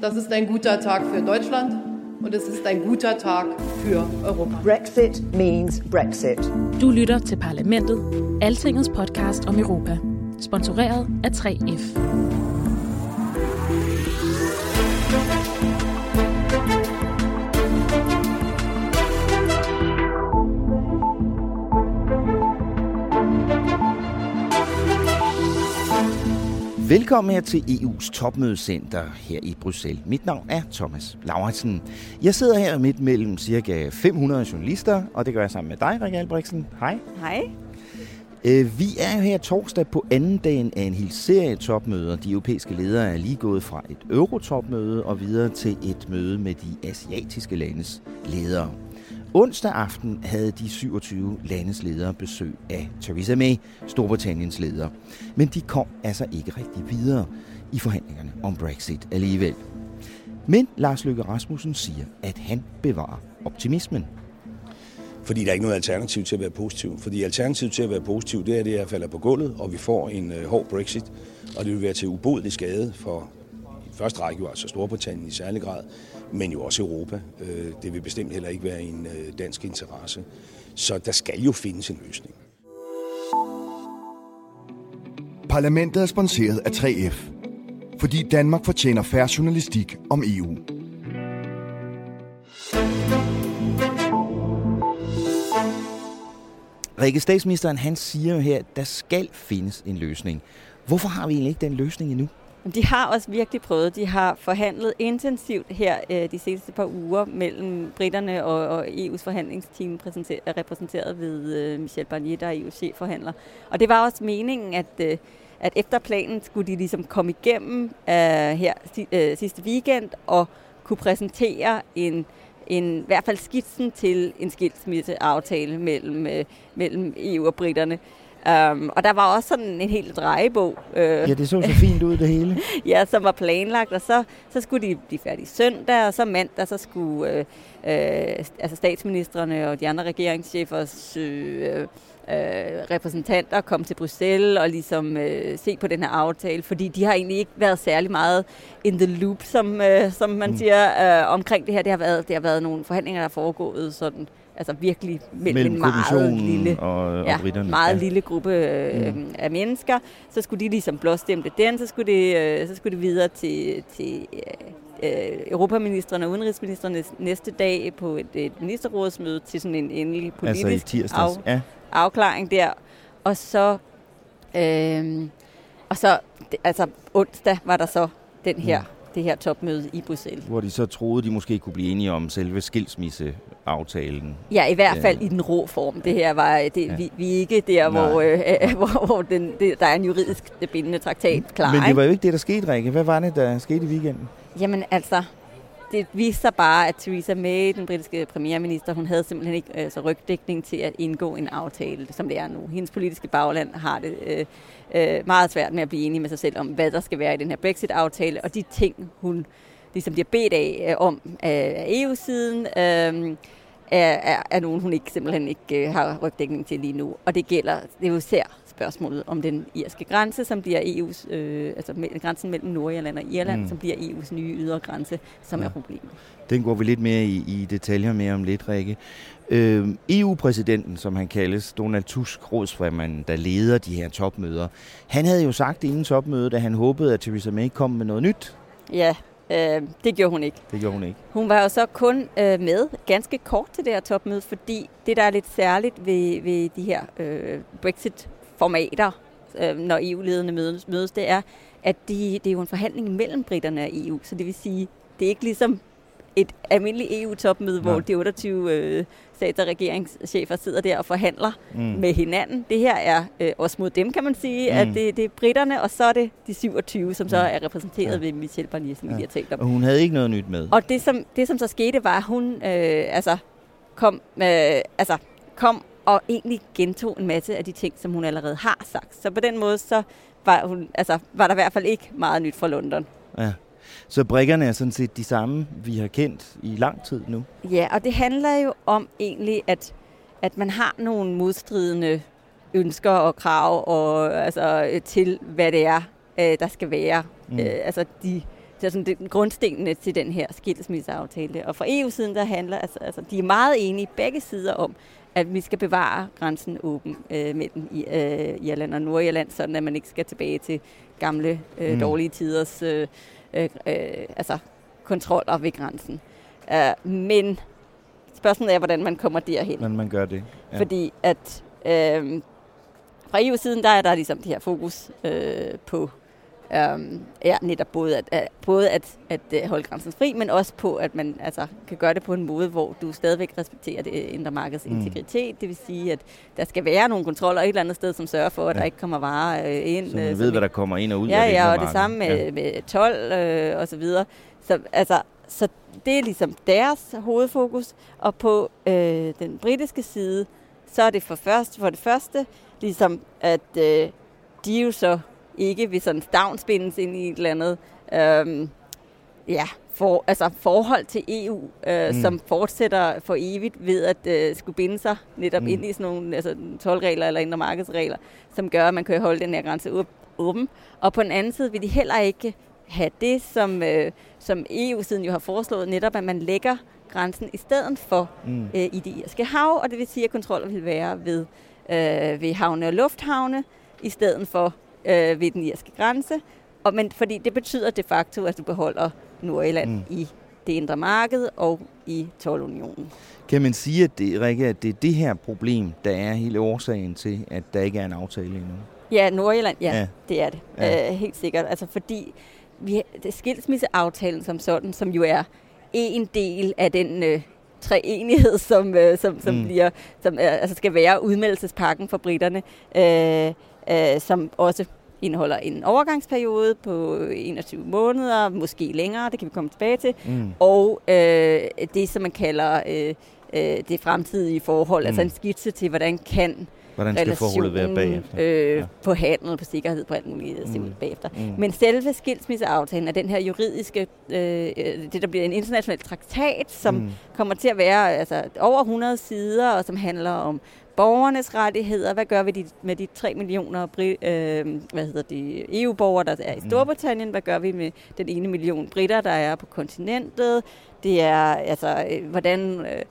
Das ist ein guter Tag für Deutschland und es ist ein guter Tag für Europa. Brexit means Brexit. Du lytter til Parlamentet, Altingets podcast om Europa. Sponsoreret af 3F. Velkommen her til EU's topmødecenter her i Bruxelles. Mit navn er Thomas Lauritsen. Jeg sidder her midt mellem cirka 500 journalister, og det gør jeg sammen med dig, Rikke Albrechtsen. Hej. Hej. Øh, Vi er jo her torsdag på anden dagen af en hel serie topmøder. De europæiske ledere er lige gået fra et eurotopmøde og videre til et møde med de asiatiske landes ledere. Onsdag aften havde de 27 landes ledere besøg af Theresa May, Storbritanniens leder. Men de kom altså ikke rigtig videre i forhandlingerne om Brexit alligevel. Men Lars Løkke Rasmussen siger, at han bevarer optimismen. Fordi der er ikke noget alternativ til at være positiv. Fordi alternativet til at være positiv, det er det, at jeg falder på gulvet, og vi får en øh, hård Brexit. Og det vil være til ubodelig skade for i første række jo altså Storbritannien i særlig grad, men jo også Europa. Øh, det vil bestemt heller ikke være en øh, dansk interesse. Så der skal jo findes en løsning. Parlamentet er sponsoreret af 3F, fordi Danmark fortjener færre journalistik om EU. Rikke, statsministeren, han siger jo her, at der skal findes en løsning. Hvorfor har vi egentlig ikke den løsning endnu? De har også virkelig prøvet. De har forhandlet intensivt her øh, de seneste par uger mellem britterne og, og EU's forhandlingsteam repræsenteret ved øh, Michel Barnier, der er EU's chefforhandler. Og det var også meningen, at, øh, at efter planen skulle de ligesom komme igennem øh, her øh, sidste weekend og kunne præsentere en en, i hvert fald skitsen til en skilsmisseaftale mellem, øh, mellem EU og britterne. Um, og der var også sådan en hel drejebog. Øh, Ja, det så så fint ud, det hele. ja, som var planlagt, og så, så skulle de blive færdige søndag, og så mandag, så skulle øh, øh, altså statsministerne og de andre regeringschefers øh, øh, repræsentanter komme til Bruxelles og ligesom øh, se på den her aftale, fordi de har egentlig ikke været særlig meget in the loop, som, øh, som man mm. siger, øh, omkring det her. Det har, været, det har været nogle forhandlinger, der er foregået sådan altså virkelig mellem, en meget lille, og- og ja, britterne. meget Ja. lille gruppe øh, Mm. af mennesker. Så skulle de ligesom blåstemple den, så skulle det, øh, så skulle det videre til, til øh, øh, europaministerne og udenrigsministerne næste dag på et, et ministerrådsmøde til sådan en endelig politisk Altså tirsdags, ja. afklaring der. Og så, øh, og så altså onsdag var der så den her, Mm. Det her topmøde i Bruxelles. Hvor de så troede, de måske kunne blive enige om selve skilsmisseaftalen. Ja, i hvert fald Ja. i den rå form. Det her var, det, Ja. vi, vi er ikke der, Nej. hvor, øh, hvor, hvor den, det, der er en juridisk bindende traktat klar. Men det var jo ikke det, der skete, Rikke. Hvad var det, der skete i weekenden? Jamen altså, det viste sig bare, at Theresa May, den britiske premierminister, hun havde simpelthen ikke øh, så rygdækning til at indgå en aftale, som det er nu. Hendes politiske bagland har det øh, øh, meget svært med at blive enige med sig selv om, hvad der skal være i den her Brexit-aftale, og de ting, hun ligesom bliver bedt af øh, om øh, af e af EU-siden, øh, er, er, er nogen, hun ikke simpelthen ikke øh, har rygdækning til lige nu. Og det gælder, det er jo især spørgsmålet om den irske grænse, som bliver EU's, øh, altså grænsen mellem Nordirland og Irland, Mm. som bliver EU's nye ydre grænse, som Ja. er problemet. Den går vi lidt mere i, i detaljer med om lidt, Rikke. Øh, EU-præsidenten, som han kaldes, Donald Tusk, rådsformanden, der leder de her topmøder, han havde jo sagt inden topmødet, at han håbede, at Theresa May kom med noget nyt. Ja, øh, det gjorde hun ikke. Det gjorde hun ikke. Hun var jo så kun øh, med ganske kort til det her topmøde, fordi det, der er lidt særligt ved, ved de her øh, Brexit-formater, øh, når EU-lederne mødes, mødes, det er, at de, det er jo en forhandling mellem britterne og EU. Så det vil sige, det er ikke ligesom et almindeligt EU-topmøde, hvor de 28 øh, stats- og regeringschefer sidder der og forhandler Mm. med hinanden. Det her er øh, også mod dem, kan man sige, Mm. at det, det er britterne, og så er det de 27, som så Mm. er repræsenteret Ja. ved Michelle Barnier, som. Ja. vi har talt om. Og hun havde ikke noget nyt med. Og det som, det, som så skete, var, at hun øh, altså, kom, øh, altså, kom og egentlig gentog en masse af de ting, som hun allerede har sagt. Så på den måde, så var, hun, altså, var der i hvert fald ikke meget nyt fra London. Ja. Så brikkerne er sådan set de samme, vi har kendt i lang tid nu. Ja, og det handler jo om egentlig, at, at man har nogle modstridende ønsker og krav og, altså, til, hvad det er, øh, der skal være. Mm. Øh, altså de, er sådan det, grundstenene til den her skilsmisseaftale. Og fra EU-siden, der handler, altså, altså de er meget enige begge sider om, at vi skal bevare grænsen åben øh, mellem i, øh, Irland og Nordirland, sådan at man ikke skal tilbage til gamle, øh, Mm. dårlige tiders øh, øh, øh, altså, kontroller ved grænsen. Uh, men spørgsmålet er, hvordan man kommer derhen. Men man gør det. Ja. Fordi at øh, fra EU-siden, der er der ligesom det her fokus øh, på øhm, ja, netop både at, at, både at, at øh, holde grænsen fri, men også på, at man altså, kan gøre det på en måde, hvor du stadigvæk respekterer det indre markeds Mm. integritet. Det vil sige, at der skal være nogle kontroller et eller andet sted, som sørger for, at Ja. der ikke kommer varer øh, ind. Så man øh, ved, som hvad der kommer ind og ud Ja, af det ja, og det samme med, ja. med 12 øh, og så videre. Så, altså, så det er ligesom deres hovedfokus, og på øh, den britiske side, så er det for, først, for det første ligesom, at øh, de jo så ikke vil sådan stavnsbindes ind i et eller andet øh, ja, for, altså forhold til EU, øh, Mm. som fortsætter for evigt ved at øh, skulle binde sig netop Mm. ind i sådan nogle altså, 12-regler eller indre markedsregler, som gør, at man kan holde den her grænse åb- åben. Og på den anden side vil de heller ikke have det, som, øh, som EU-siden jo har foreslået, netop at man lægger grænsen i stedet for Mm. øh, i det irske hav, og det vil sige, at kontroller vil være ved, øh, ved havne og lufthavne, i stedet for øh, ved den irske grænse. Og, men fordi det betyder de facto, at du beholder Nordirland Mm. i det indre marked og i 12-unionen. Kan man sige, at det, Rikke, at det er det her problem, der er hele årsagen til, at der ikke er en aftale endnu? Ja, Nordirland, ja, Ja. det er det. Ja. Øh, helt sikkert. Altså fordi vi, det skilsmisseaftalen som sådan, som jo er en del af den øh, treenighed, som, øh, som, som, mm. bliver, som øh, altså skal være udmeldelsespakken for britterne, øh, øh, som også indeholder en overgangsperiode på 21 måneder, måske længere, det kan vi komme tilbage til, Mm. og øh, det, som man kalder øh, øh, det fremtidige forhold, mm. altså Mm. en skitse til, hvordan kan Hvordan skal forholdet være bagefter? Øh, Ja. på handel, på sikkerhed, på alt muligt Mm. mm. bagefter. Mm. Men selve skilsmisseaftalen er den her juridiske, øh, øh, det der bliver en international traktat, som mm. kommer til at være altså, over 100 sider, og som handler om borgernes rettigheder. Hvad gør vi de, med de 3 millioner bri- øh, hvad hedder de, EU-borgere, der er i Mm. Storbritannien? Hvad gør vi med den ene million britter, der er på kontinentet? Det er, altså, øh, hvordan... Øh,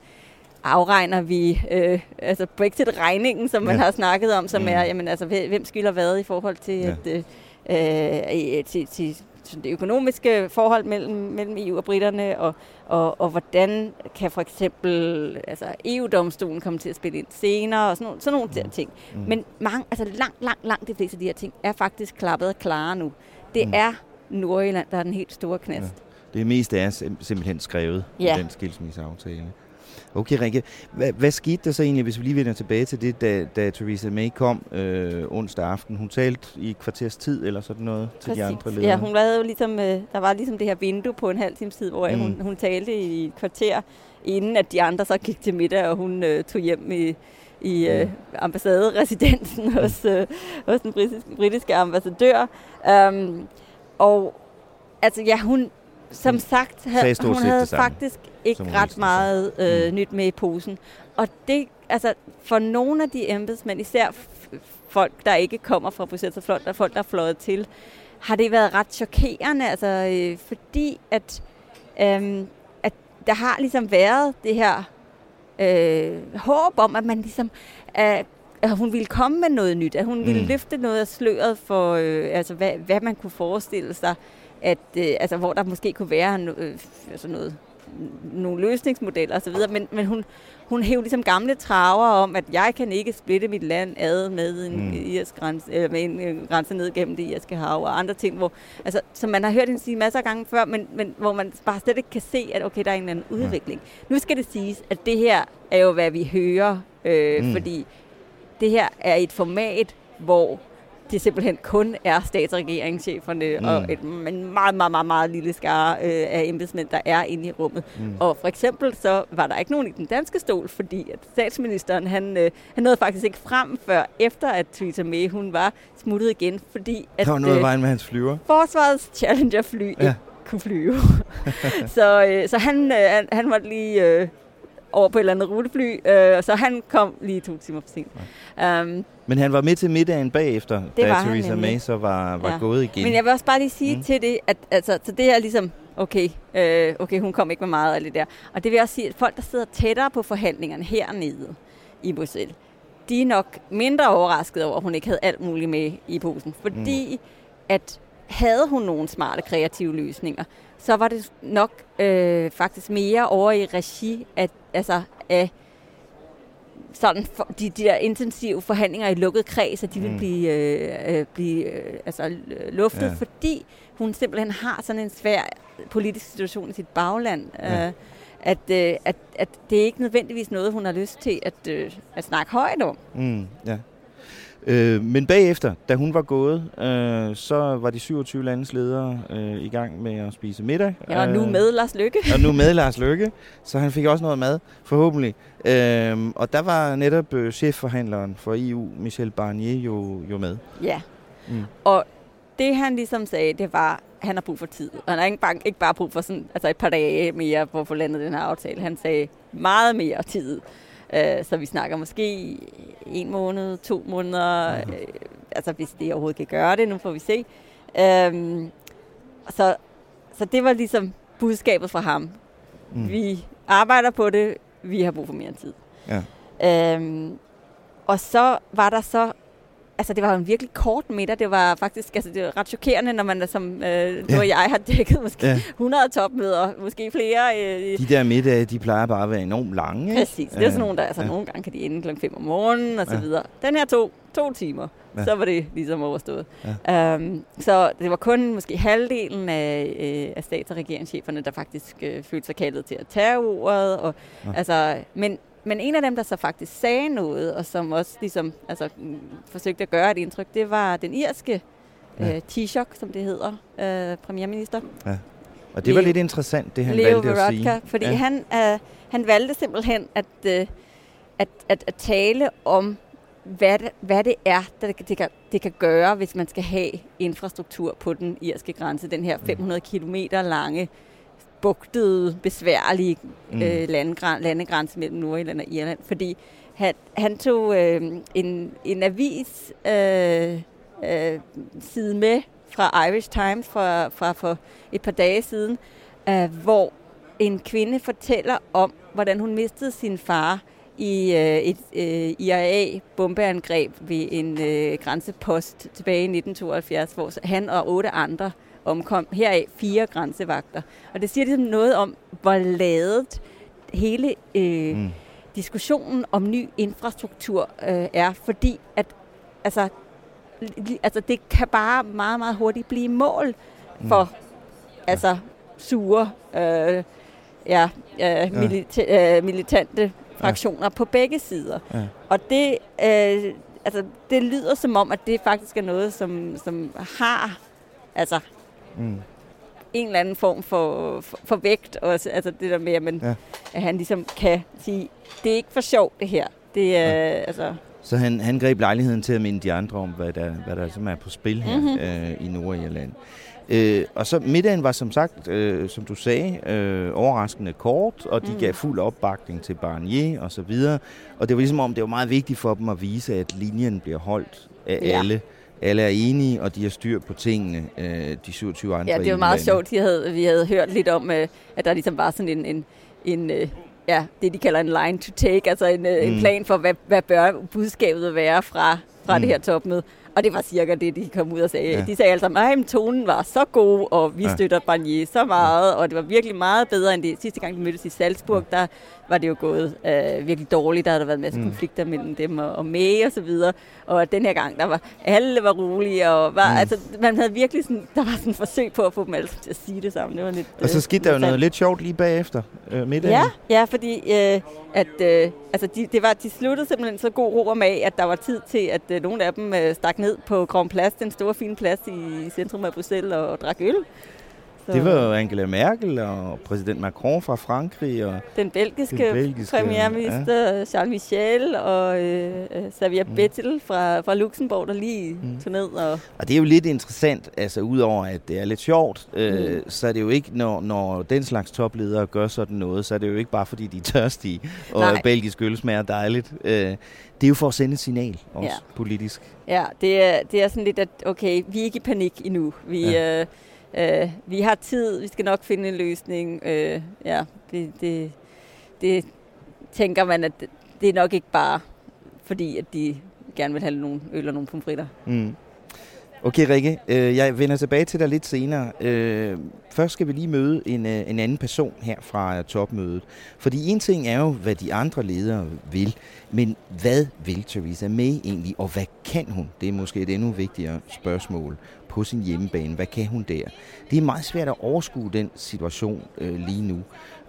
afregner vi øh, altså Brexit-regningen, som man Ja. har snakket om, som Mm. er, jamen, altså, hvem skylder hvad i forhold til, Ja. at, øh, øh, til, til det økonomiske forhold mellem, mellem EU og britterne, og, og, og hvordan kan for eksempel altså EU-domstolen komme til at spille ind senere, og sådan nogle, sådan nogle Mm. mm. ting. Mm. Men mange, altså langt, langt, langt de fleste af de her ting er faktisk klappet og klare nu. Det Mm. er Nordjylland, der er den helt store knast. Det meste er sim- simpelthen skrevet i Ja. den skilsmisseaftale. Okay, Rikke. Hvad, hvad skete der så egentlig, hvis vi lige vender tilbage til det, da, da Theresa May kom øh, onsdag aften? Hun talte i et kvarters tid eller sådan noget til de andre ledere. Ja, hun havde jo ligesom, øh, der var ligesom det her vindue på en halv times tid, hvor Mm. mm. hun, hun talte i et kvarter, inden at de andre så gik til middag, og hun øh, tog hjem i, i øh, ambassaderesidensen hos, øh, hos den britiske, britiske ambassadør. Um, og altså ja, hun, som sagt, havde, hun havde samme, faktisk ikke ret meget øh, Mm. nyt med i posen. Og det, altså for nogle af de embedsmænd, især folk, der ikke kommer fra Bruxelles, og folk, der, folk, der er fløjet til, har det været ret chokerende, altså, øh, fordi at, øh, at der har ligesom været det her øh, håb om, at man ligesom, øh, at hun ville komme med noget nyt, at hun ville Mm. løfte noget af sløret for, øh, altså, hvad, hvad man kunne forestille sig, at, øh, altså, hvor der måske kunne være no, øh, altså noget nogle løsningsmodeller osv., men, men hun, hun hævde ligesom gamle traver om, at jeg kan ikke splitte mit land ad med en, mm. irsk grænse, eller med en øh, grænse ned gennem det irske hav og andre ting, hvor, altså, som man har hørt hende sige masser af gange før, men, men hvor man bare slet ikke kan se, at okay, der er en eller anden udvikling. Ja. Nu skal det siges, at det her er jo, hvad vi hører, øh, mm. fordi det her er et format, hvor det simpelthen kun er statsregeringscheferne mm. og et, en meget, meget, meget, meget lille skare øh, af embedsmænd, der er inde i rummet. Mm. Og for eksempel så var der ikke nogen i den danske stol, fordi at statsministeren, han, øh, han nåede faktisk ikke frem før efter, at Theresa May, hun var smuttet igen, fordi at... Der var noget øh, vejen med hans flyver. Forsvarets Challenger-fly ja. ikke kunne flyve. så, øh, så han, øh, han, han måtte lige... Øh, over på et eller andet rutefly, øh, så han kom lige to timer for sent. Ja. Um, Men han var med til middagen bagefter, det da Theresa May så var, var ja. gået igen. Men jeg vil også bare lige sige mm. til det, at altså, så det er ligesom, okay, øh, okay, hun kom ikke med meget af det der. Og det vil også sige, at folk, der sidder tættere på forhandlingerne hernede i Bruxelles, de er nok mindre overrasket over, at hun ikke havde alt muligt med i posen. Fordi mm. at havde hun nogle smarte, kreative løsninger, så var det nok øh, faktisk mere over i regi af, altså, af sådan for, de, de der intensive forhandlinger i lukket kreds, at de mm. vil blive, øh, øh, blive øh, altså, luftet, ja. fordi hun simpelthen har sådan en svær politisk situation i sit bagland. Ja. Øh, at, øh, at, at det er ikke nødvendigvis noget, hun har lyst til at, øh, at snakke højt om. Mm, ja. Øh, men bagefter, da hun var gået, øh, så var de 27 landes ledere øh, i gang med at spise middag. Ja, og nu øh, med Lars Lykke. og nu med Lars Lykke, så han fik også noget mad, forhåbentlig. Øh, og der var netop øh, chefforhandleren for EU, Michel Barnier, jo, jo med. Ja, mm. og det han ligesom sagde, det var, at han har brug for tid. Og han har ikke bare, ikke bare brug for sådan, altså et par dage mere for at få landet den her aftale. Han sagde meget mere tid. Øh, så vi snakker måske en måned, to måneder, øh, altså hvis det overhovedet kan gøre det, nu får vi se. Øh, så, så det var ligesom budskabet fra ham. Mm. Vi arbejder på det, vi har brug for mere tid. Ja. Øhm, og så var der så altså det var en virkelig kort middag. Det var faktisk altså, det var ret chokerende, når man som øh, du ja. og jeg har dækket måske ja. 100 topmøder, måske flere. Øh, de der middage, de plejer bare at være enormt lange. Præcis. Det er sådan nogle, der altså, ja. nogle gange kan de ende klokken 5 om morgenen og så ja. videre. Den her to, to timer, ja. så var det ligesom overstået. Ja. Um, så det var kun måske halvdelen af, øh, af stats- og regeringscheferne, der faktisk øh, følte sig kaldet til at tage ordet. Og, ja. altså, men men en af dem, der så faktisk sagde noget, og som også ligesom, altså, mm, forsøgte at gøre et indtryk, det var den irske ja. øh, Taoiseach, som det hedder, øh, premierminister. Ja. Og det var lidt interessant, det han Leo valgte Varadkar, at sige. Fordi ja. han, øh, han valgte simpelthen at, øh, at, at, at tale om, hvad det, hvad det er, der det kan, det kan gøre, hvis man skal have infrastruktur på den irske grænse. Den her 500 mm. km lange bugtede, besværlige mm. øh, landegræn, landegrænse mellem Nordjylland og Irland, fordi han, han tog øh, en, en avis øh, øh, side med fra Irish Times fra, fra for et par dage siden, øh, hvor en kvinde fortæller om, hvordan hun mistede sin far i øh, et øh, IRA-bombeangreb ved en øh, grænsepost tilbage i 1972, hvor han og otte andre omkom. Heraf fire grænsevagter. Og det siger ligesom noget om, hvor ladet hele øh, mm. diskussionen om ny infrastruktur øh, er, fordi at altså, altså, det kan bare meget, meget hurtigt blive mål for mm. altså, sure øh, ja, øh, milita- øh, militante fraktioner ja. på begge sider. Ja. Og det, øh, altså, det lyder som om, at det faktisk er noget, som, som har altså, mm. en eller anden form for, for, for vægt også. Altså det der med, at, man, ja. at han ligesom kan sige, det er ikke for sjovt det her. Det er, ja. altså... Så han, han greb lejligheden til at minde de andre om, hvad der, hvad der som er på spil her mm-hmm. øh, i Nordirland. Øh, og så middagen var som sagt, øh, som du sagde, øh, overraskende kort, og de mm. gav fuld opbakning til Barnier og så videre. Og det var ligesom om, det var meget vigtigt for dem at vise, at linjen bliver holdt af ja. alle alle er enige, og de har styr på tingene, øh, de 27 andre Ja, det var meget landet. sjovt. De havde, vi havde hørt lidt om, øh, at der ligesom var sådan en, en, en øh, ja, det de kalder en line to take, altså en, mm. en plan for, hvad, hvad bør budskabet være fra, fra mm. det her topmøde. Og det var cirka det, de kom ud og sagde. Ja. Ja. De sagde altså, at tonen var så god, og vi Ja. ja. støtter Barnier så meget, og det var virkelig meget bedre end det sidste gang, de mødtes i Salzburg. Der var det jo gået øh, virkelig dårligt. Der havde der været en masse Mm. konflikter mellem dem og, og May og så videre. Og den her gang, der var alle var rolige, og var, Mm. altså, man havde virkelig sådan, der var sådan et forsøg på at få dem alle til at sige det sammen. Det var lidt, Og så øh, skete der jo noget lidt sjovt lige bagefter øh, middagen. Ja, ja, fordi øh, at, øh, altså de, det var, de sluttede simpelthen så god ro om af, at der var tid til, at øh, nogle af dem øh, stak ned på Grand Plads, den store fine plads i centrum af Bruxelles, og, og drak øl. Så Det var jo Angela Merkel og præsident Macron fra Frankrig. Og den belgiske, den belgiske, premierminister ja. Charles Michel og øh, øh, Xavier mm. Bettel fra, fra Luxembourg, der lige mm. tog ned. Og, Og det er jo lidt interessant, altså udover at det er lidt sjovt, øh, Mm. så er det jo ikke, når, når den slags topledere gør sådan noget, så er det jo ikke bare fordi, de er tørstige, og Nej. belgisk øl smager dejligt. Øh, det er jo for at sende et signal, også Ja. politisk. Ja, det er, det er sådan lidt, at okay, vi er ikke i panik endnu. Vi, ja. øh, øh, vi har tid, vi skal nok finde en løsning. Øh, ja, det, det, det tænker man, at det, er nok ikke bare fordi, at de gerne vil have nogle øl og nogle pomfritter. Mm. Okay, Rikke, øh, jeg vender tilbage til dig lidt senere. Øh, først skal vi lige møde en, øh, en anden person her fra topmødet. Fordi en ting er jo, hvad de andre ledere vil, men hvad vil Theresa May egentlig, og hvad kan hun? Det er måske et endnu vigtigere spørgsmål på sin hjemmebane. Hvad kan hun der? Det er meget svært at overskue den situation øh, lige nu.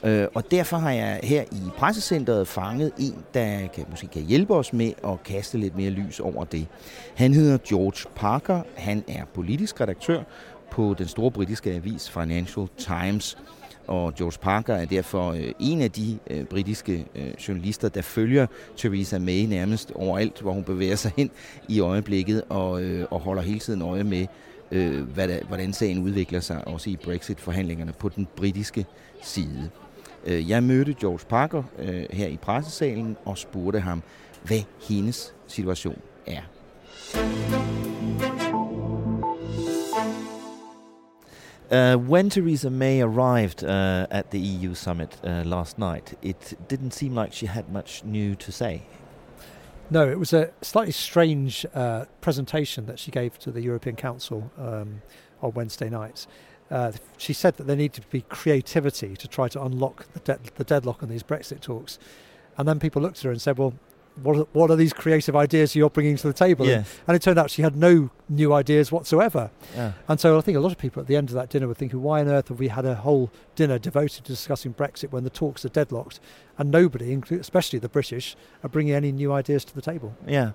Øh, og derfor har jeg her i pressecenteret fanget en, der kan, måske kan hjælpe os med at kaste lidt mere lys over det. Han hedder George Parker. Han er politisk redaktør på den store britiske avis Financial Times. Og George Parker er derfor øh, en af de øh, britiske øh, journalister, der følger Theresa May nærmest overalt, hvor hun bevæger sig hen i øjeblikket, og, og holder hele tiden øje med, øh, hvad der, hvordan sagen udvikler sig, også i Brexit-forhandlingerne på den britiske side. Øh, jeg mødte George Parker øh, her i pressesalen og spurgte ham, hvad hendes situation er. Uh, when Theresa May arrived uh, at the EU summit uh, last night, it didn't seem like she had much new to say. No, it was a slightly strange uh, presentation that she gave to the European Council um, on Wednesday night. Uh, she said that there needed to be creativity to try to unlock the, de- the deadlock on these Brexit talks. And then people looked at her and said, well, what are, what are these creative ideas you're bringing to the table? And- Yes. And, it turned out she had no new ideas whatsoever. Yeah. And so I think a lot of people at the end of that dinner were thinking, why on earth have we had a whole dinner devoted to discussing Brexit when the talks are deadlocked and nobody, especially the British, are bringing any new ideas to the table? Yeah.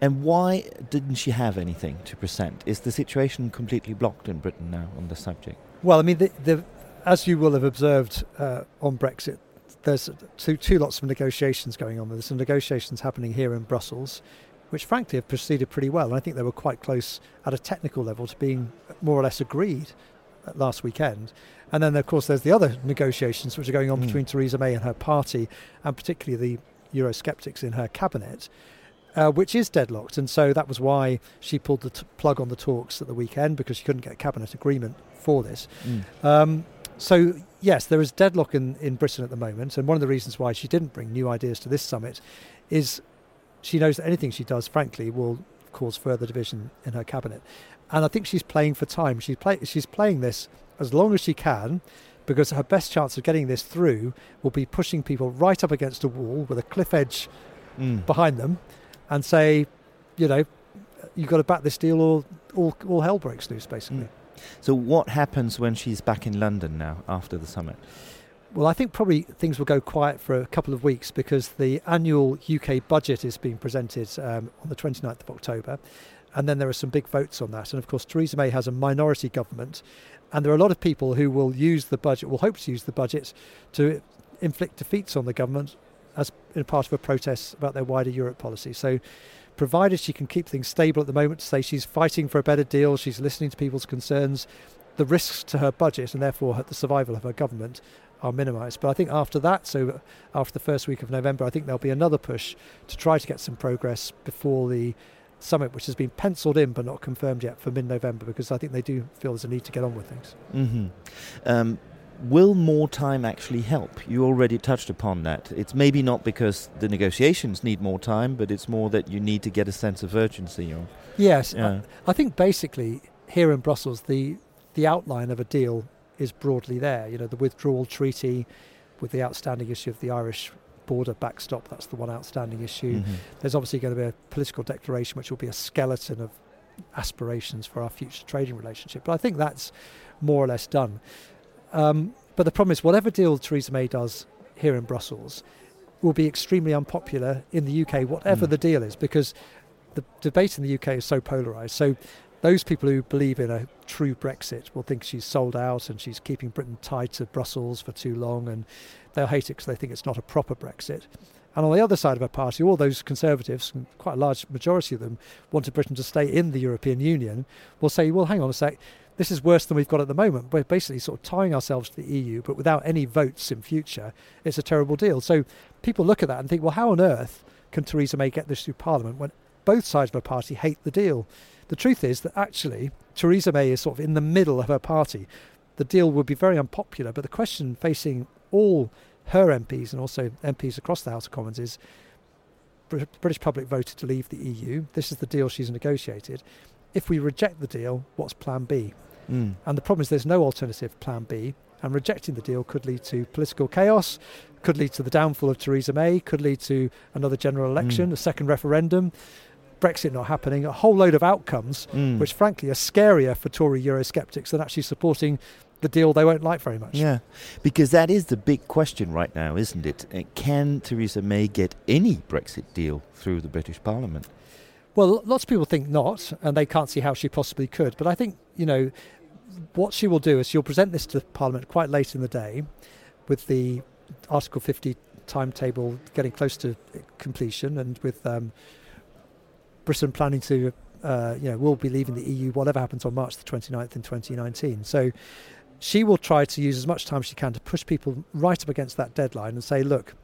And why didn't she have anything to present? Is the situation completely blocked in Britain now on the subject? Well, I mean, the, the, as you will have observed uh, on Brexit, there's two, two lots of negotiations going on. There's some negotiations happening here in Brussels, which frankly have proceeded pretty well. And I think they were quite close at a technical level to being more or less agreed last weekend. And then, of course, there's the other negotiations which are going on Mm. between Theresa May and her party, and particularly the Eurosceptics in her cabinet. Uh, which is deadlocked, and so that was why she pulled the t- plug on the talks at the weekend because she couldn't get cabinet agreement for this. Mm. Um, so, yes, there is deadlock in, in Britain at the moment, and one of the reasons why she didn't bring new ideas to this summit is she knows that anything she does, frankly, will cause further division in her cabinet. And I think she's playing for time. She's, play, she's playing this as long as she can because her best chance of getting this through will be pushing people right up against a wall with a cliff edge Mm. behind them and say, you know, you've got to back this deal or all, all hell breaks loose, basically. So what happens when she's back in London now after the summit? Well, I think probably things will go quiet for a couple of weeks because the annual UK budget is being presented um, on the 29th of October. And then there are some big votes on that. And of course, Theresa May has a minority government. And there are a lot of people who will use the budget, will hope to use the budget to inflict defeats on the government as in part of a protest about their wider Europe policy. So, provided she can keep things stable at the moment, to say she's fighting for a better deal, she's listening to people's concerns, the risks to her budget and therefore the survival of her government are minimised. But I think after that, so after the first week of November, I think there'll be another push to try to get some progress before the summit, which has been penciled in but not confirmed yet for mid November, because I think they do feel there's a need to get on with things. hmm Um, will more time actually help? You already touched upon that. It's maybe not because the negotiations need more time, but it's more that you need to get a sense of urgency. Or, yes, yeah. I, I think basically here in Brussels, the the outline of a deal is broadly there. You know, the withdrawal treaty with the outstanding issue of the Irish border backstop. That's the one outstanding issue. Mhm. There's obviously going to be a political declaration, which will be a skeleton of aspirations for our future trading relationship. But I think that's more or less done. Um, but the problem is, whatever deal Theresa May does here in Brussels will be extremely unpopular in the UK, whatever Mm. the deal is, because the debate in the UK is so polarised. So those people who believe in a true Brexit will think she's sold out and she's keeping Britain tied to Brussels for too long, and they'll hate it because they think it's not a proper Brexit. And on the other side of her party, all those conservatives, quite a large majority of them, wanted Britain to stay in the European Union, will say, well, hang on a sec, this is worse than we've got at the moment. We're basically sort of tying ourselves to the EU, but without any votes in future, it's a terrible deal. So people look at that and think, well, how on earth can Theresa May get this through Parliament when both sides of her party hate the deal? The truth is that actually Theresa May is sort of in the middle of her party. The deal would be very unpopular, but the question facing all her MPs and also MPs across the House of Commons is British public voted to leave the EU. This is the deal she's negotiated. If we reject the deal, what's plan B? Mm. And the problem is there's no alternative plan B. And rejecting the deal could lead to political chaos, could lead to the downfall of Theresa May, could lead to another general election, Mm. a second referendum, Brexit not happening, a whole load of outcomes, Mm. which frankly are scarier for Tory Eurosceptics than actually supporting the deal they won't like very much. Yeah, because that is the big question right now, isn't it? Uh, Can Theresa May get any Brexit deal through the British Parliament? Well, lots of people think not, and they can't see how she possibly could. But I think, you know, what she will do is she'll present this to Parliament quite late in the day with the Article 50 timetable getting close to completion and with um, Britain planning to, uh, you know, will be leaving the EU, whatever happens on March the 29th in 2019. So she will try to use as much time as she can to push people right up against that deadline and say, look,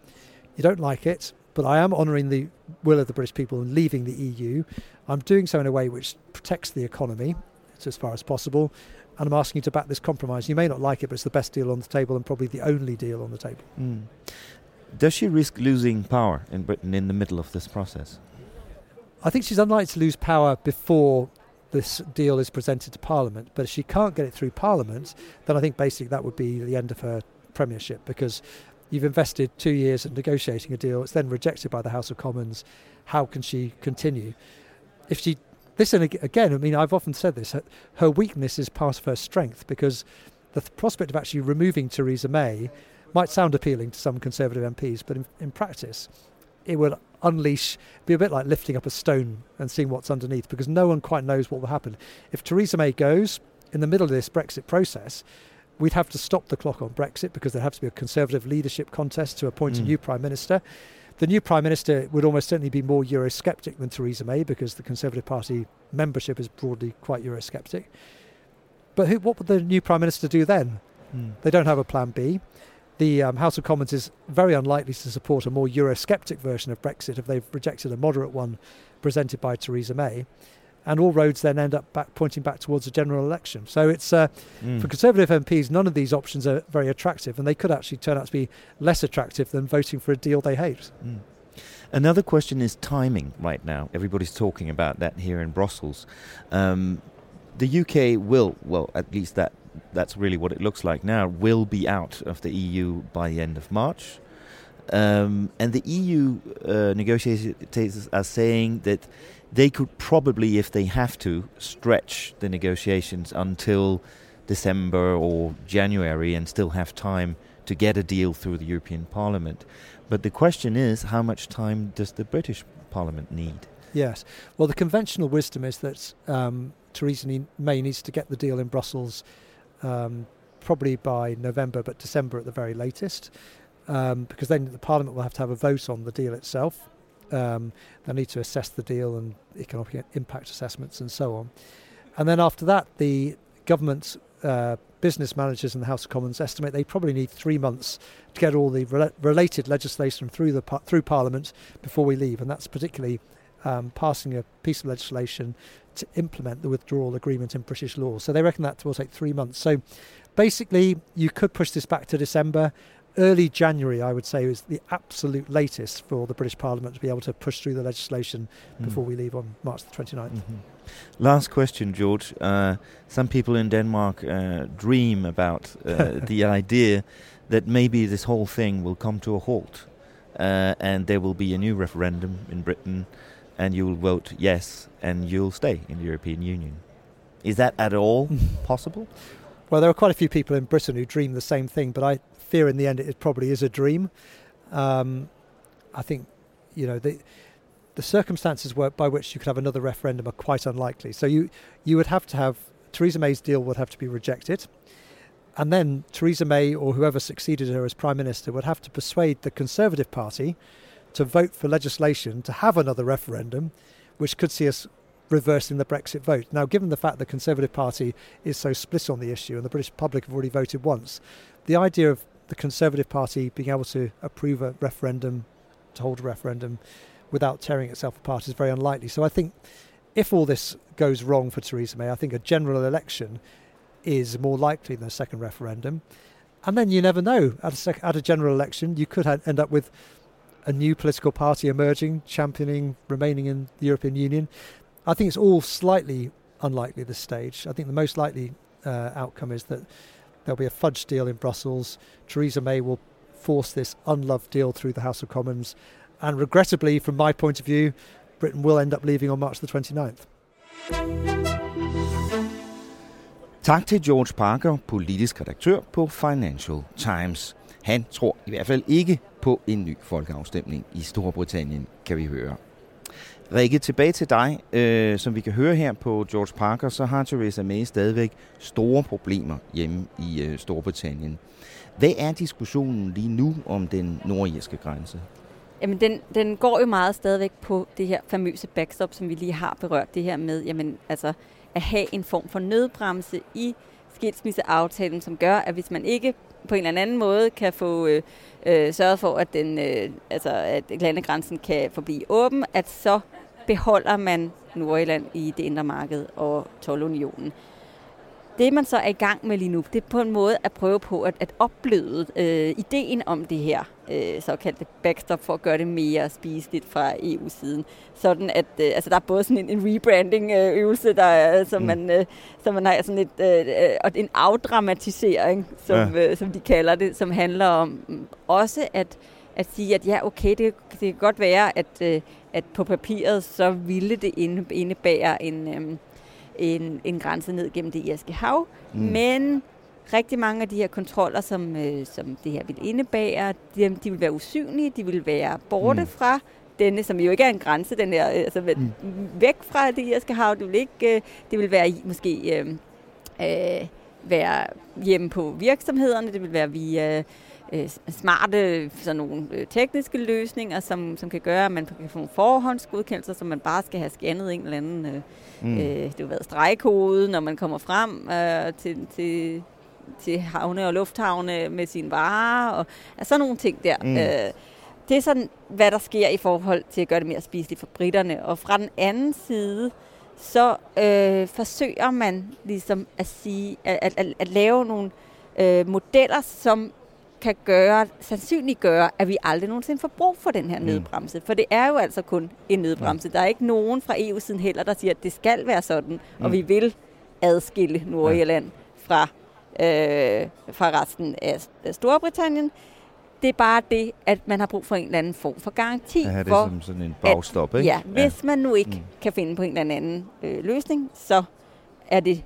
you don't like it, but I am honouring the will of the British people and leaving the EU. I'm doing so in a way which protects the economy as far as possible, and I'm asking you to back this compromise. You may not like it, but it's the best deal on the table and probably the only deal on the table. Mm. Does she risk losing power in Britain in the middle of this process? I think she's unlikely to lose power before this deal is presented to Parliament. But if she can't get it through Parliament, then I think basically that would be the end of her premiership because you've invested two years in negotiating a deal. It's then rejected by the House of Commons. How can she continue? If she this and again, I mean, I've often said this. Her, weakness is part of her strength because the th- prospect of actually removing Theresa May might sound appealing to some Conservative MPs, but in, in practice, it will unleash, be a bit like lifting up a stone and seeing what's underneath because no one quite knows what will happen. If Theresa May goes in the middle of this Brexit process, we'd have to stop the clock on Brexit because there'd have to be a Conservative leadership contest to appoint a Mm. new Prime Minister. The new Prime Minister would almost certainly be more Eurosceptic than Theresa May because the Conservative Party membership is broadly quite Eurosceptic. But who, what would the new Prime Minister do then? Mm. They don't have a plan B. The um, House of Commons is very unlikely to support a more Eurosceptic version of Brexit if they've rejected a moderate one presented by Theresa May. And all roads then end up back, pointing back towards a general election. So it's uh, Mm. for Conservative MPs, none of these options are very attractive, and they could actually turn out to be less attractive than voting for a deal they hate. Mm. Another question is timing right now. Everybody's talking about that here in Brussels. Um, the UK will, well, at least that that's really what it looks like now, will be out of the EU by the end of March. Um, and the EU uh, negotiators are saying that they could probably, if they have to, stretch the negotiations until December or January and still have time to get a deal through the European Parliament. But the question is, how much time does the British Parliament need? Yes. Well, the conventional wisdom is that um, Theresa May needs to get the deal in Brussels um, probably by November, but December at the very latest, um, because then the Parliament will have to have a vote on the deal itself. Um, they'll need to assess the deal and economic impact assessments and so on. And then after that, the government uh, business managers in the House of Commons estimate they probably need three months to get all the rela- related legislation through the par- through Parliament before we leave, and that's particularly um, passing a piece of legislation to implement the withdrawal agreement in British law. So they reckon that will take three months. So basically, you could push this back to December. Early January, I would say, is the absolute latest for the British Parliament to be able to push through the legislation Mm. before we leave on March the 29th. Mhm. Last question, George. Uh, some people in Denmark uh, dream about uh, the idea that maybe this whole thing will come to a halt uh, and there will be a new referendum in Britain and you will vote yes and you'll stay in the European Union. Is that at all possible? Well, there are quite a few people in Britain who dream the same thing, but I fear in the end it probably is a dream. Um, I think, you know, the the circumstances by which you could have another referendum are quite unlikely. So you you would have to have Theresa May's deal would have to be rejected, and then Theresa May or whoever succeeded her as prime minister would have to persuade the Conservative Party to vote for legislation to have another referendum, which could see us reversing the Brexit vote. Now, given the fact the Conservative Party is so split on the issue and the British public have already voted once, the idea of the Conservative Party being able to approve a referendum, to hold a referendum, without tearing itself apart is very unlikely. So I think if all this goes wrong for Theresa May, I think a general election is more likely than a second referendum. And then you never know. At a, sec- at a general election, you could ha- end up with a new political party emerging, championing remaining in the European Union. I think it's all slightly unlikely at this stage. I think the most likely uh, outcome is that there'll be a fudge deal in Brussels. Theresa May will force this unloved deal through the House of Commons. And regrettably, from my point of view, Britain will end up leaving on March the 29th. Tak til George Parker, politisk redaktør på Financial Times. Han tror i hvert fald ikke på en ny folkeafstemning i Storbritannien, kan vi høre. Rikke, tilbage til dig. Øh, som vi kan høre her på George Parker, så har Theresa May stadigvæk store problemer hjemme i øh, Storbritannien. Hvad er diskussionen lige nu om den nordirske grænse? Jamen, den, den går jo meget stadigvæk på det her famøse backstop, som vi lige har berørt. Det her med, jamen, altså, at have en form for nødbremse i skilsmisseaftalen, som gør, at hvis man ikke på en eller anden måde kan få øh, øh, sørget for, at, den, øh, altså, at landegrænsen kan forblive åben, at så beholder man Nordjylland i det indre marked og 12-unionen. Det, man så er i gang med lige nu, det er på en måde at prøve på at, at opbløde øh, ideen om det her øh, såkaldte backstop for at gøre det mere spiseligt fra EU-siden. Sådan at, øh, altså der er både sådan en, en rebranding-øvelse, der er, som, Mm. man, øh, som man har sådan et, øh, øh, og en afdramatisering, som, Ja. øh, som de kalder det, som handler om mm, også at, at sige, at ja, okay, det, det kan godt være, at, øh, at på papiret, så ville det inde- indebære en, øh, en, en grænse ned gennem det irske hav, Mm. men rigtig mange af de her kontroller, som, øh, som det her vil indebære, de, de vil være usynlige, de vil være borte Mm. fra denne, som jo ikke er en grænse, den er øh, altså mm. væk fra det irske hav. Det vil ikke, øh, det vil være måske øh, øh, være hjemme på virksomhederne, det vil være via øh, smarte sådan nogle øh, tekniske løsninger, som, som kan gøre, at man kan få nogle forhåndsgodkendelser, som man bare skal have scannet en eller anden øh, Mm. øh, det været stregkode, når man kommer frem øh, til, til, til havne og lufthavne med sine varer, og altså, sådan nogle ting der. Mm. Øh, det er sådan, hvad der sker i forhold til at gøre det mere spiseligt for britterne. Og fra den anden side, så øh, forsøger man ligesom at sige, at, at, at, at lave nogle øh, modeller, som kan gøre, sandsynliggøre, at vi aldrig nogensinde får brug for den her Mm. nødbremse. For det er jo altså kun en nødbremse. Der er ikke nogen fra EU-siden heller, der siger, at det skal være sådan, mm. og Mm. vi vil adskille Nordirland fra, øh, fra resten af Storbritannien. Det er bare det, at man har brug for en eller anden form for garanti have det for, som sådan en bagstop, at, ikke? Ja, hvis Ja. man nu ikke Mm. mm. kan finde på en eller anden øh, løsning, så er det,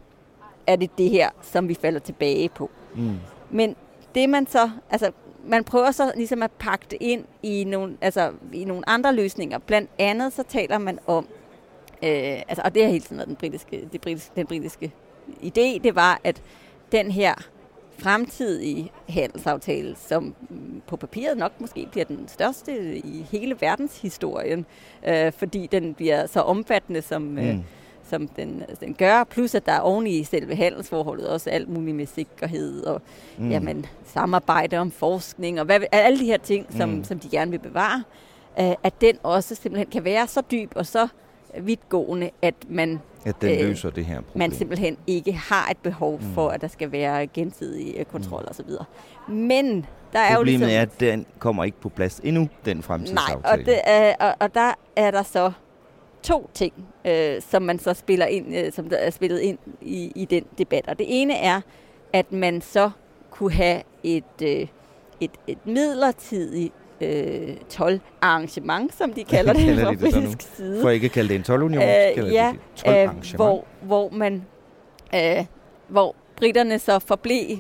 er det det her, som vi falder tilbage på. Mm. Men det man så, altså man prøver så ligesom at pakke det ind i nogle, altså, i nogle andre løsninger. Blandt andet så taler man om, øh, altså, og det har hele tiden været den britiske, det britiske, den britiske idé, det var, at den her fremtidige handelsaftale, som på papiret nok måske bliver den største i hele verdenshistorien, øh, fordi den bliver så omfattende, som, øh, Mm som den, den gør, plus at der er oven i selve handelsforholdet også alt muligt med sikkerhed og Mm. jamen, samarbejde om forskning og hvad, alle de her ting, som, Mm. som de gerne vil bevare, øh, at den også simpelthen kan være så dyb og så vidtgående, at man At den løser det her problem. man simpelthen ikke har et behov Mm. for, at der skal være gensidig øh, kontrol mm. osv. Men der er Problemet jo ligesom... er, at den kommer ikke på plads endnu, den Nej, fremtidsaftale. og, det er, og, og der er der så to ting, øh, som man så spiller ind, øh, som der er spillet ind i, i den debat. Og det ene er, at man så kunne have et, øh, et, et midlertidigt øh, tolvarrangement, som de kalder det fra britisk side. For ikke kalde det en tolvunion, kalder ja, de det et tolvarrangement. hvor, hvor man, øh, hvor britterne så forblev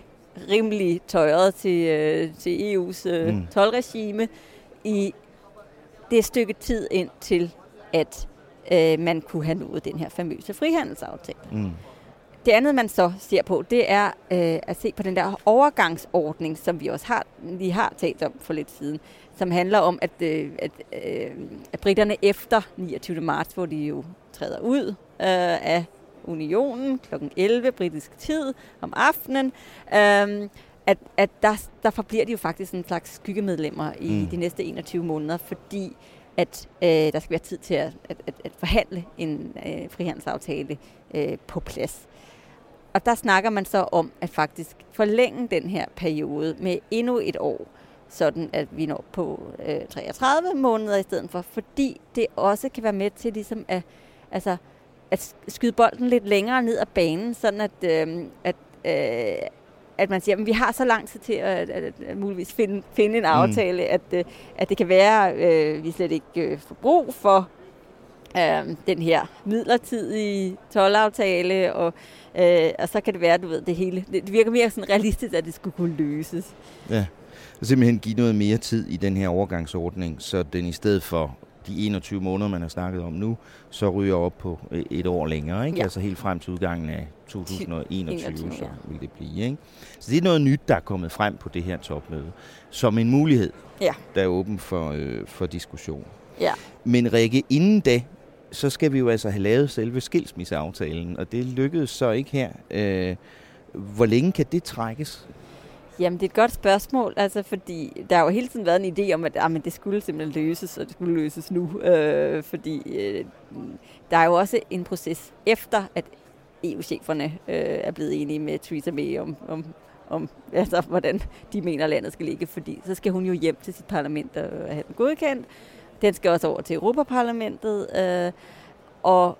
rimelig tøjet til, øh, til EU's øh, Mm. tolvregime i det stykke tid ind til, at øh, man kunne have nået den her famøse frihandelsaftale. Mm. Det andet, man så ser på, det er øh, at se på den der overgangsordning, som vi også har, lige har talt om for lidt siden, som handler om, at, øh, at, øh, at britterne efter 29. marts, hvor de jo træder ud øh, af unionen kl. 11 britisk tid om aftenen, øh, at, at der, der forbliver de jo faktisk en slags skyggemedlemmer i Mm. de næste 21 måneder, fordi at øh, der skal være tid til at, at, at, at forhandle en øh, frihandelsaftale øh, på plads. Og der snakker man så om at faktisk forlænge den her periode med endnu et år, sådan at vi når på øh, 33 måneder i stedet for, fordi det også kan være med til ligesom at, altså, at skyde bolden lidt længere ned ad banen, sådan at, øh, at, øh, at man siger, at vi har så lang tid til at, at, at, at muligvis finde, finde en aftale, mm. at, øh, at det kan være, at øh, vi slet ikke øh, får brug for øh, den her midlertidige tolvaftale, og, øh, og så kan det være, du ved, det hele, det virker mere sådan realistisk, at det skulle kunne løses. Ja, og simpelthen give noget mere tid i den her overgangsordning, så den i stedet for de 21 måneder, man har snakket om nu, så ryger op på øh, et år længere, ikke? Ja. Altså helt frem til udgangen af 2021, 21, så ja. vil det blive, ikke? Så det er noget nyt, der er kommet frem på det her topmøde, som en mulighed, Ja. der er åben for, øh, for diskussion. Ja. Men Rikke, inden da, så skal vi jo altså have lavet selve skilsmisseaftalen, og det lykkedes så ikke her. Øh, hvor længe kan det trækkes? Jamen, det er et godt spørgsmål, altså, fordi der har jo hele tiden været en idé om, at jamen, men det skulle simpelthen løses, og det skulle løses nu. Øh, fordi øh, der er jo også en proces efter, at EU-cheferne øh, er blevet enige med Theresa May om, om, om altså, hvordan de mener, landet skal ligge. Fordi så skal hun jo hjem til sit parlament og have den godkendt. Den skal også over til Europaparlamentet. Øh, og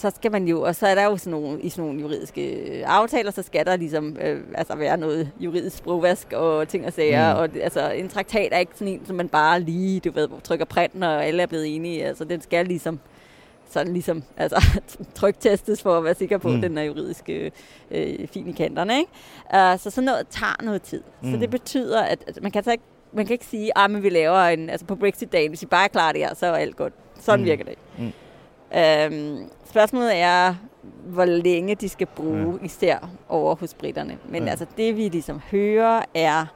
så skal man jo, og så er der jo sådan nogle, i sådan nogle juridiske øh, aftaler, så skal der ligesom øh, altså være noget juridisk sprogvask og ting og sager. Mm. Og det, altså, en traktat er ikke sådan en, som man bare lige, du ved, trykker print, når alle er blevet enige. Altså, den skal ligesom sådan ligesom altså, tryktestes for at være sikker på, Mm. at den er juridisk øh, øh, fin i kanterne. Ikke? Uh, så sådan noget tager noget tid. Mm. Så det betyder, at, at man kan så ikke man kan ikke sige, at vi laver en, altså på Brexit-dagen, hvis vi bare er klar det her, så er alt godt. Sådan Mm. virker det. Mm. Øhm, spørgsmålet er, hvor længe de skal bruge, ja. især over hos britterne. Men Ja. ja. altså det vi ligesom hører er,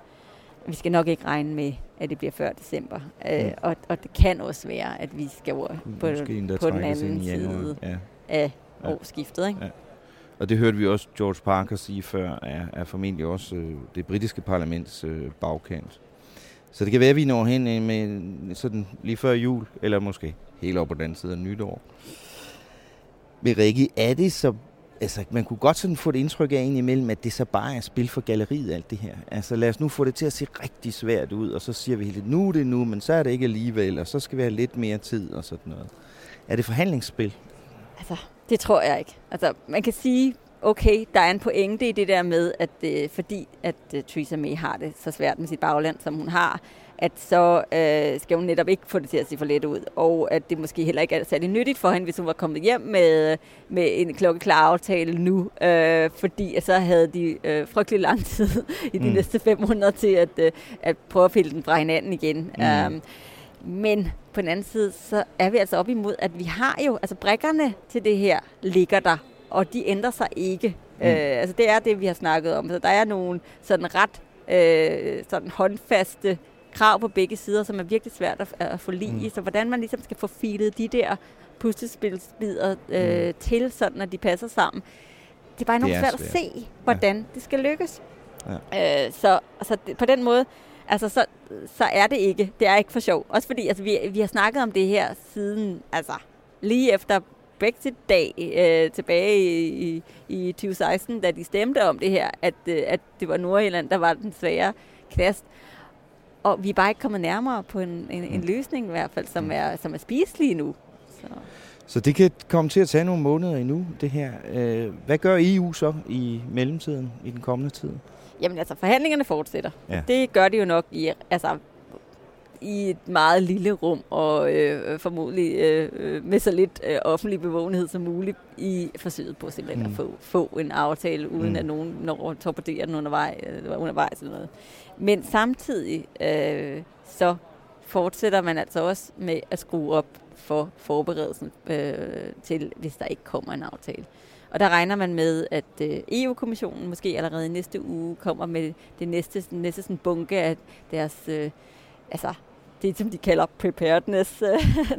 vi skal nok ikke regne med, at det bliver før december. Øh, Mm. og, og det kan også være, at vi skal over på, Måske endda på den anden side Ja. af Ja. årsskiftet. Ikke? Ja. Og det hørte vi også George Parker sige før, er, er formentlig også øh, det britiske parlaments øh, bagkant. Så det kan være, at vi når hen øh, med sådan lige før jul, eller måske helt op på den side af nytår med Rikke, er det så... Altså, man kunne godt sådan få det indtryk af indimellem, at det så bare er spil for galleriet, alt det her. Altså, lad os nu få det til at se rigtig svært ud, og så siger vi helt, nu er det nu, men så er det ikke alligevel, og så skal vi have lidt mere tid og sådan noget. Er det forhandlingsspil? Altså, det tror jeg ikke. Altså, man kan sige, okay, der er en pointe i det der med, at øh, fordi at øh, Theresa May har det så svært med sit bagland, som hun har, at så øh, skal hun netop ikke få det til at se for let ud, og at det måske heller ikke er særlig nyttigt for hende, hvis hun var kommet hjem med, med en klokkeklar aftale nu, øh, fordi så havde de øh, frygtelig lang tid i de mm. næste fem måneder til at, øh, at prøve at pille den fra hinanden igen. Mm. Um, men på den anden side, så er vi altså op imod, at vi har jo, altså brækkerne til det her ligger der, og de ændrer sig ikke. Mm. Øh, altså det er det, vi har snakket om. Så der er nogle sådan ret øh, sådan håndfaste krav på begge sider, som er virkelig svært at, at få lige. Mm. Så hvordan man ligesom skal få filet de der puslespilsbidder øh, Mm. til, sådan at de passer sammen. Det er bare enormt Det er svært, svært. at se, hvordan ja. det skal lykkes. Ja. Øh, så altså, det, på den måde, altså, så, så er det ikke. Det er ikke for sjov. Også fordi altså, vi, vi har snakket om det her siden altså, lige efter Brexit-dag øh, tilbage i, i 2016, da de stemte om det her, at, øh, at det var Nordjylland, der var den svære knast. Og vi er bare ikke kommet nærmere på en, en, en løsning i hvert fald, som er, som er spiselig nu. Så. Så det kan komme til at tage nogle måneder endnu, det her. Øh, hvad gør EU så i mellemtiden, i den kommende tid? Jamen altså, forhandlingerne fortsætter. Ja. Det gør de jo nok i, altså, i et meget lille rum, og øh, formodentlig øh, med så lidt øh, offentlig bevågenhed som muligt, i forsøget på simpelthen mm. at få, få en aftale, uden mm. at nogen når at torpedere den undervej, øh, undervejs eller noget. Men samtidig øh, så fortsætter man altså også med at skrue op for forberedelsen øh, til, hvis der ikke kommer en aftale. Og der regner man med, at øh, EU-kommissionen måske allerede næste uge kommer med det næste, næste sådan bunke af deres, øh, altså det som de kalder preparedness øh,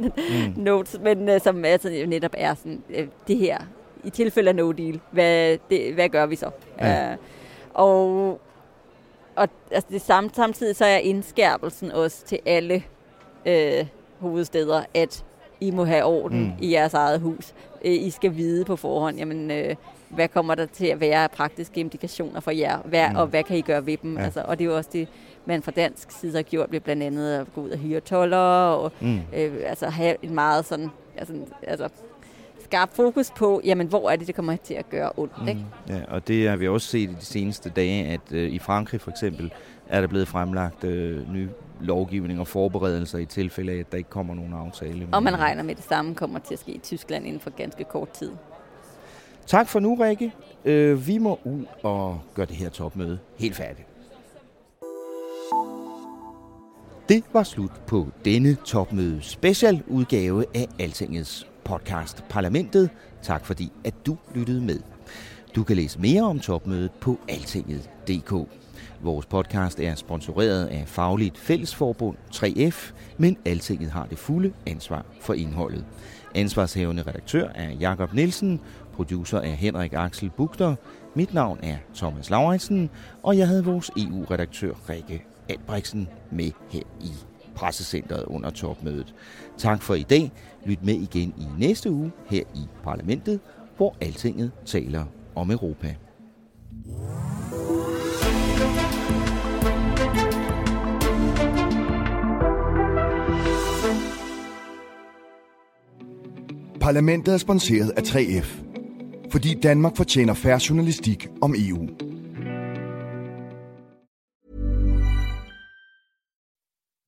mm. notes, men øh, som altså netop er sådan, øh, det her, i tilfælde af no deal, hvad, det, hvad gør vi så? Ja. Uh, og og altså det samme, samtidig så er indskærpelsen også til alle øh, hovedsteder, at I må have orden mm. i jeres eget hus. Øh, I skal vide på forhånd, jamen, øh, hvad kommer der til at være praktiske implikationer for jer, hvad, mm. og hvad kan I gøre ved dem? Ja. Altså, og det er jo også det, man fra dansk side har gjort, ved blandt andet at gå ud og hyre toller, og mm. øh, altså have en meget sådan, altså, altså skarp fokus på, jamen, hvor er det, det kommer til at gøre ondt. Mm. Ikke? Ja, og det har vi også set i de seneste dage, at øh, i Frankrig for eksempel er der blevet fremlagt øh, nye lovgivning og forberedelser i tilfælde af, at der ikke kommer nogen aftale. Og man regner med, at det samme kommer til at ske i Tyskland inden for ganske kort tid. Tak for nu, Rikke. Øh, vi må ud og gøre det her topmøde helt færdigt. Det var slut på denne topmøde special udgave af Altingets podcast Parlamentet. Tak fordi, at du lyttede med. Du kan læse mere om topmødet på altinget.dk. Vores podcast er sponsoreret af Fagligt Fællesforbund 3F, men Altinget har det fulde ansvar for indholdet. Ansvarshævende redaktør er Jakob Nielsen, producer er Henrik Axel Bugter, mit navn er Thomas Lauritsen, og jeg havde vores EU-redaktør Rikke Albrechtsen med her i pressecentret under topmødet. Tak for i dag. Lyt med igen i næste uge her i Parlamentet, hvor Altinget taler om Europa. Parlamentet er sponsoreret af 3F, fordi Danmark fortjener færre journalistik om EU.